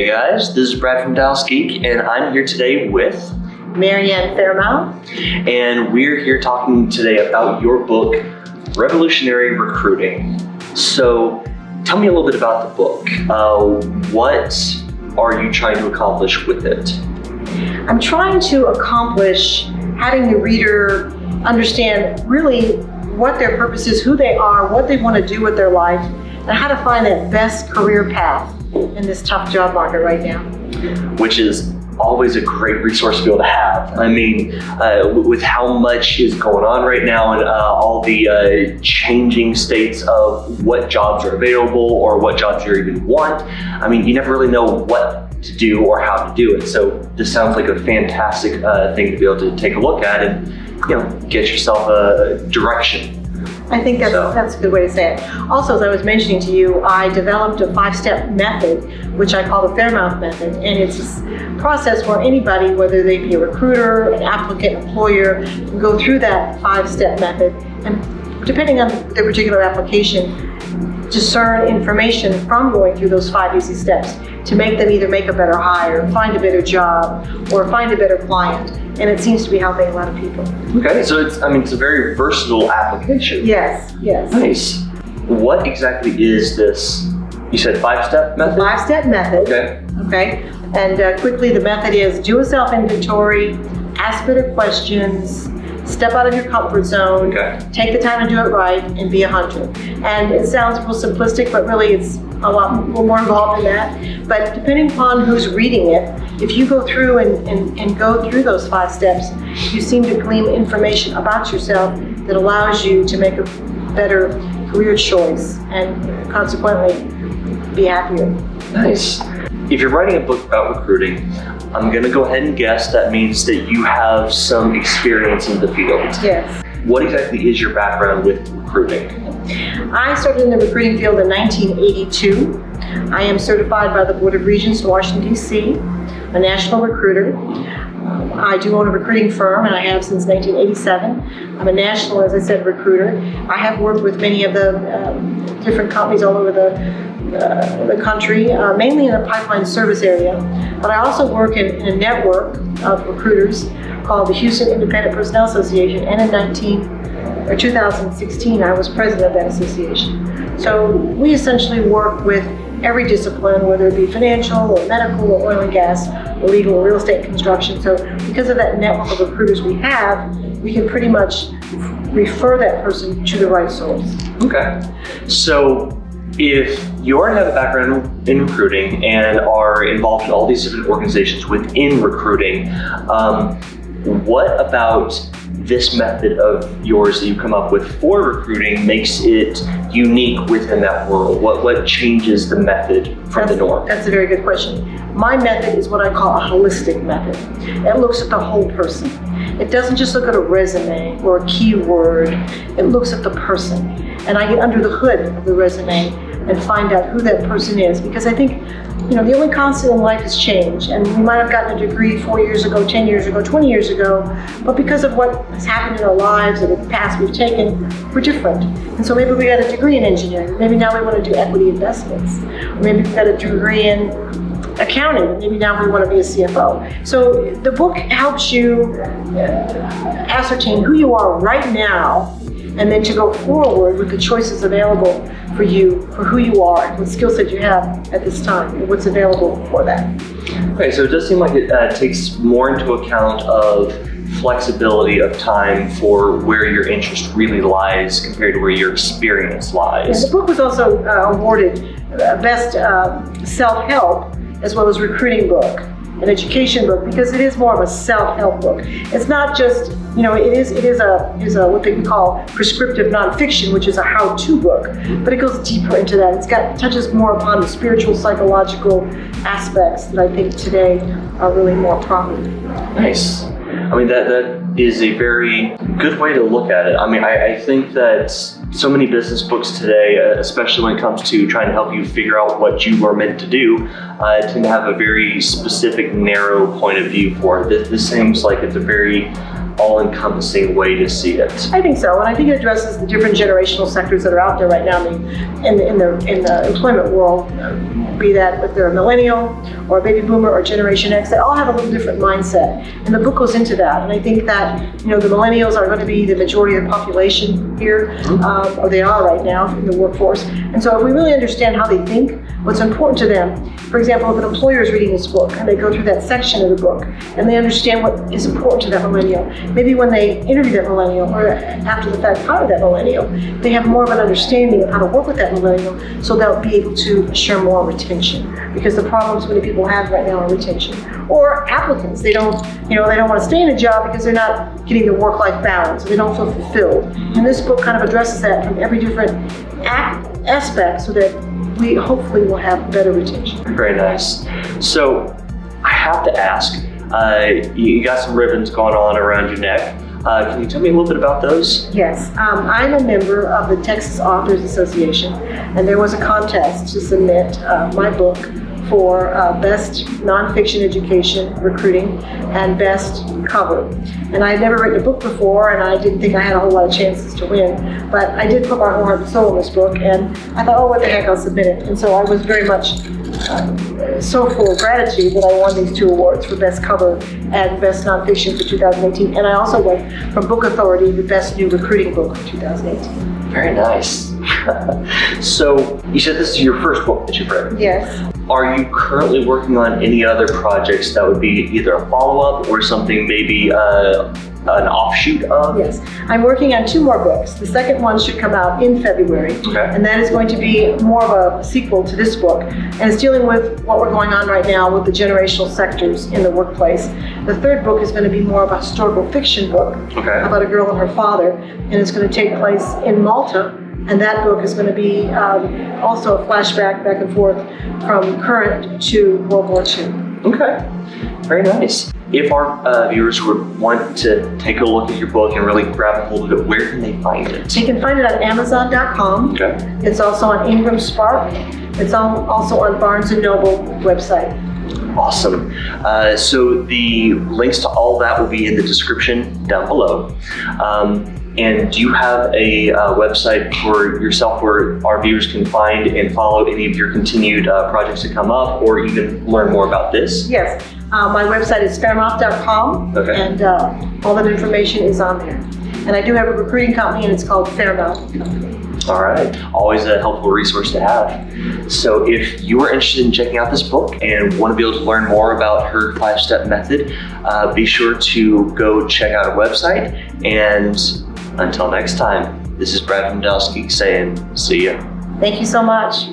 Hey guys, this is Brad from Dallas Geek, and I'm here today with Mary Ann Faremouth. And we're here talking today about your book, Revolutionary Recruiting. So, tell me a little bit about the book. Uh, what are you trying to accomplish with it? I'm trying to accomplish having the reader understand really what their purpose is, who they are, what they want to do with their life, and how to find that best career path in this tough job market right now. Which is always a great resource to be able to have. I mean, uh, with how much is going on right now and uh, all the uh, changing states of what jobs are available or what jobs you even want, I mean, you never really know what to do or how to do it. So this sounds like a fantastic uh, thing to be able to take a look at and you know get yourself a direction I think that's, so. that's a good way to say it. Also, as I was mentioning to you, I developed a five step method, which I call the Faremouth method. And it's a process where anybody, whether they be a recruiter, an applicant, employer, can go through that five step method. And depending on the particular application, discern information from going through those five easy steps to make them either make a better hire, find a better job, or find a better client. And it seems to be helping a lot of people. Okay, so it's I mean it's a very versatile application. Yes, yes. Nice. What exactly is this? You said five step method? Five step method. Okay. Okay. And uh, quickly, the method is do a self inventory, ask better questions, step out of your comfort zone, okay. take the time to do it right, and be a hunter. And it sounds real simplistic, but really it's a lot more involved in that. But depending upon who's reading it, if you go through and, and, and go through those five steps, you seem to glean information about yourself that allows you to make a better career choice and consequently be happier. Nice. If you're writing a book about recruiting, I'm going to go ahead and guess that means that you have some experience in the field. Yes. What exactly is your background with recruiting? I started in the recruiting field in 1982. I am certified by the Board of Regents in Washington, D.C., a national recruiter. I do own a recruiting firm, and I have since 1987. I'm a national, as I said, recruiter. I have worked with many of the um, different companies all over the, uh, the country, uh, mainly in the pipeline service area. But I also work in, in, a network of recruiters called the Houston Independent Personnel Association, and in 19 or 2016, I was president of that association. So we essentially work with every discipline, whether it be financial or medical or oil and gas or legal or real estate construction. So because of that network of recruiters we have, we can pretty much refer that person to the right source. Okay. So if you already have a background in recruiting and are involved in all these different organizations within recruiting, um, what about this method of yours that you come up with for recruiting makes it unique within that world? What what changes the method from that's, the norm? That's a very good question. My method is what I call a holistic method. It looks at the whole person. It doesn't just look at a resume or a keyword. It looks at the person. And I get under the hood of the resume and find out who that person is because I think you know, the only constant in life is change. And we might have gotten a degree four years ago, 10 years ago, 20 years ago, but because of what has happened in our lives and the paths we've taken, we're different. And so maybe we got a degree in engineering. Maybe now we want to do equity investments. Or maybe we got a degree in accounting. Maybe now we want to be a CFO. So the book helps you uh, ascertain who you are right now and then to go forward with the choices available for you, for who you are, and what skill set you have at this time, and what's available for that. Okay, so it does seem like it uh, takes more into account of flexibility of time for where your interest really lies compared to where your experience lies. Yeah, the book was also uh, awarded uh, Best uh, Self Help as well as Recruiting Book an education book because it is more of a self-help book. It's not just you know it is it is a is a what they call prescriptive nonfiction, which is a how-to book, but it goes deeper into that. It's got touches more upon the spiritual, psychological aspects that I think today are really more prominent. Nice. I mean that that is a very good way to look at it. I mean, I, I, think that so many business books today, uh, especially when it comes to trying to help you figure out what you are meant to do, uh, tend to have a very specific, narrow point of view for it. This, this seems like it's a very all encompassing way to see it. I think so, and I think it addresses the different generational sectors that are out there right now in the, in the, in the, in the employment world, be that if they're a millennial or a baby boomer or Generation X, they all have a little different mindset. And the book goes into that. And I think that, you know, the millennials are going to be the majority of the population here, um, or they are right now in the workforce. And so if we really understand how they think, what's important to them, for example, if an employer is reading this book and they go through that section of the book and they understand what is important to that millennial, maybe when they interview that millennial or after the fact hire that millennial, they have more of an understanding of how to work with that millennial so they'll be able to assure more retention. Because the problems many people have right now are retention. Or applicants, they don't, you know, they don't want to stay in a job because they're not getting the work-life balance, they don't feel fulfilled. And this book kind of addresses that from every different aspect so that we hopefully will have better retention. Very nice. So I have to ask, uh, you got some ribbons going on around your neck. Uh, can you tell me a little bit about those? Yes, um, I'm a member of the Texas Authors Association, and there was a contest to submit uh, my book for uh, Best Nonfiction Education Recruiting and Best Cover. And I had never written a book before, and I didn't think I had a whole lot of chances to win. But I did put my heart and soul in this book, and I thought, oh, what the heck, I'll submit it. And so I was very much uh, so full of gratitude that I won these two awards for Best Cover and Best Nonfiction for 2018. And I also won from Book Authority the Best New Recruiting Book for 2018. Very nice. so you said this is your first book that you've written. Yes. Are you currently working on any other projects that would be either a follow-up or something maybe uh, an offshoot of? Yes, I'm working on two more books. The second one should come out in February, Okay. and that is going to be more of a sequel to this book, and it's dealing with what we're going on right now with the generational sectors in the workplace. The third book is going to be more of a historical fiction book Okay. about a girl and her father, and it's going to take place in Malta. And that book is going to be um, also a flashback back and forth from current to World War II. Okay. Very nice. If our uh, viewers would want to take a look at your book and really grab a hold of it, where can they find it? You can find it on Amazon.com. Okay. It's also on Ingram Spark. It's on, also on Barnes and Noble website. Awesome. Uh, so the links to all that will be in the description down below. Um, and do you have a uh, website for yourself where our viewers can find and follow any of your continued uh, projects that come up or even learn more about this? Yes, uh, my website is faremouth.com, Okay. and uh, all that information is on there. And I do have a recruiting company, and it's called Faremouth Company. All right. Always a helpful resource to have. So, if you are interested in checking out this book and want to be able to learn more about her five step method, uh, be sure to go check out her website. And until next time, this is Brad from Dallas Geek saying, see ya. Thank you so much.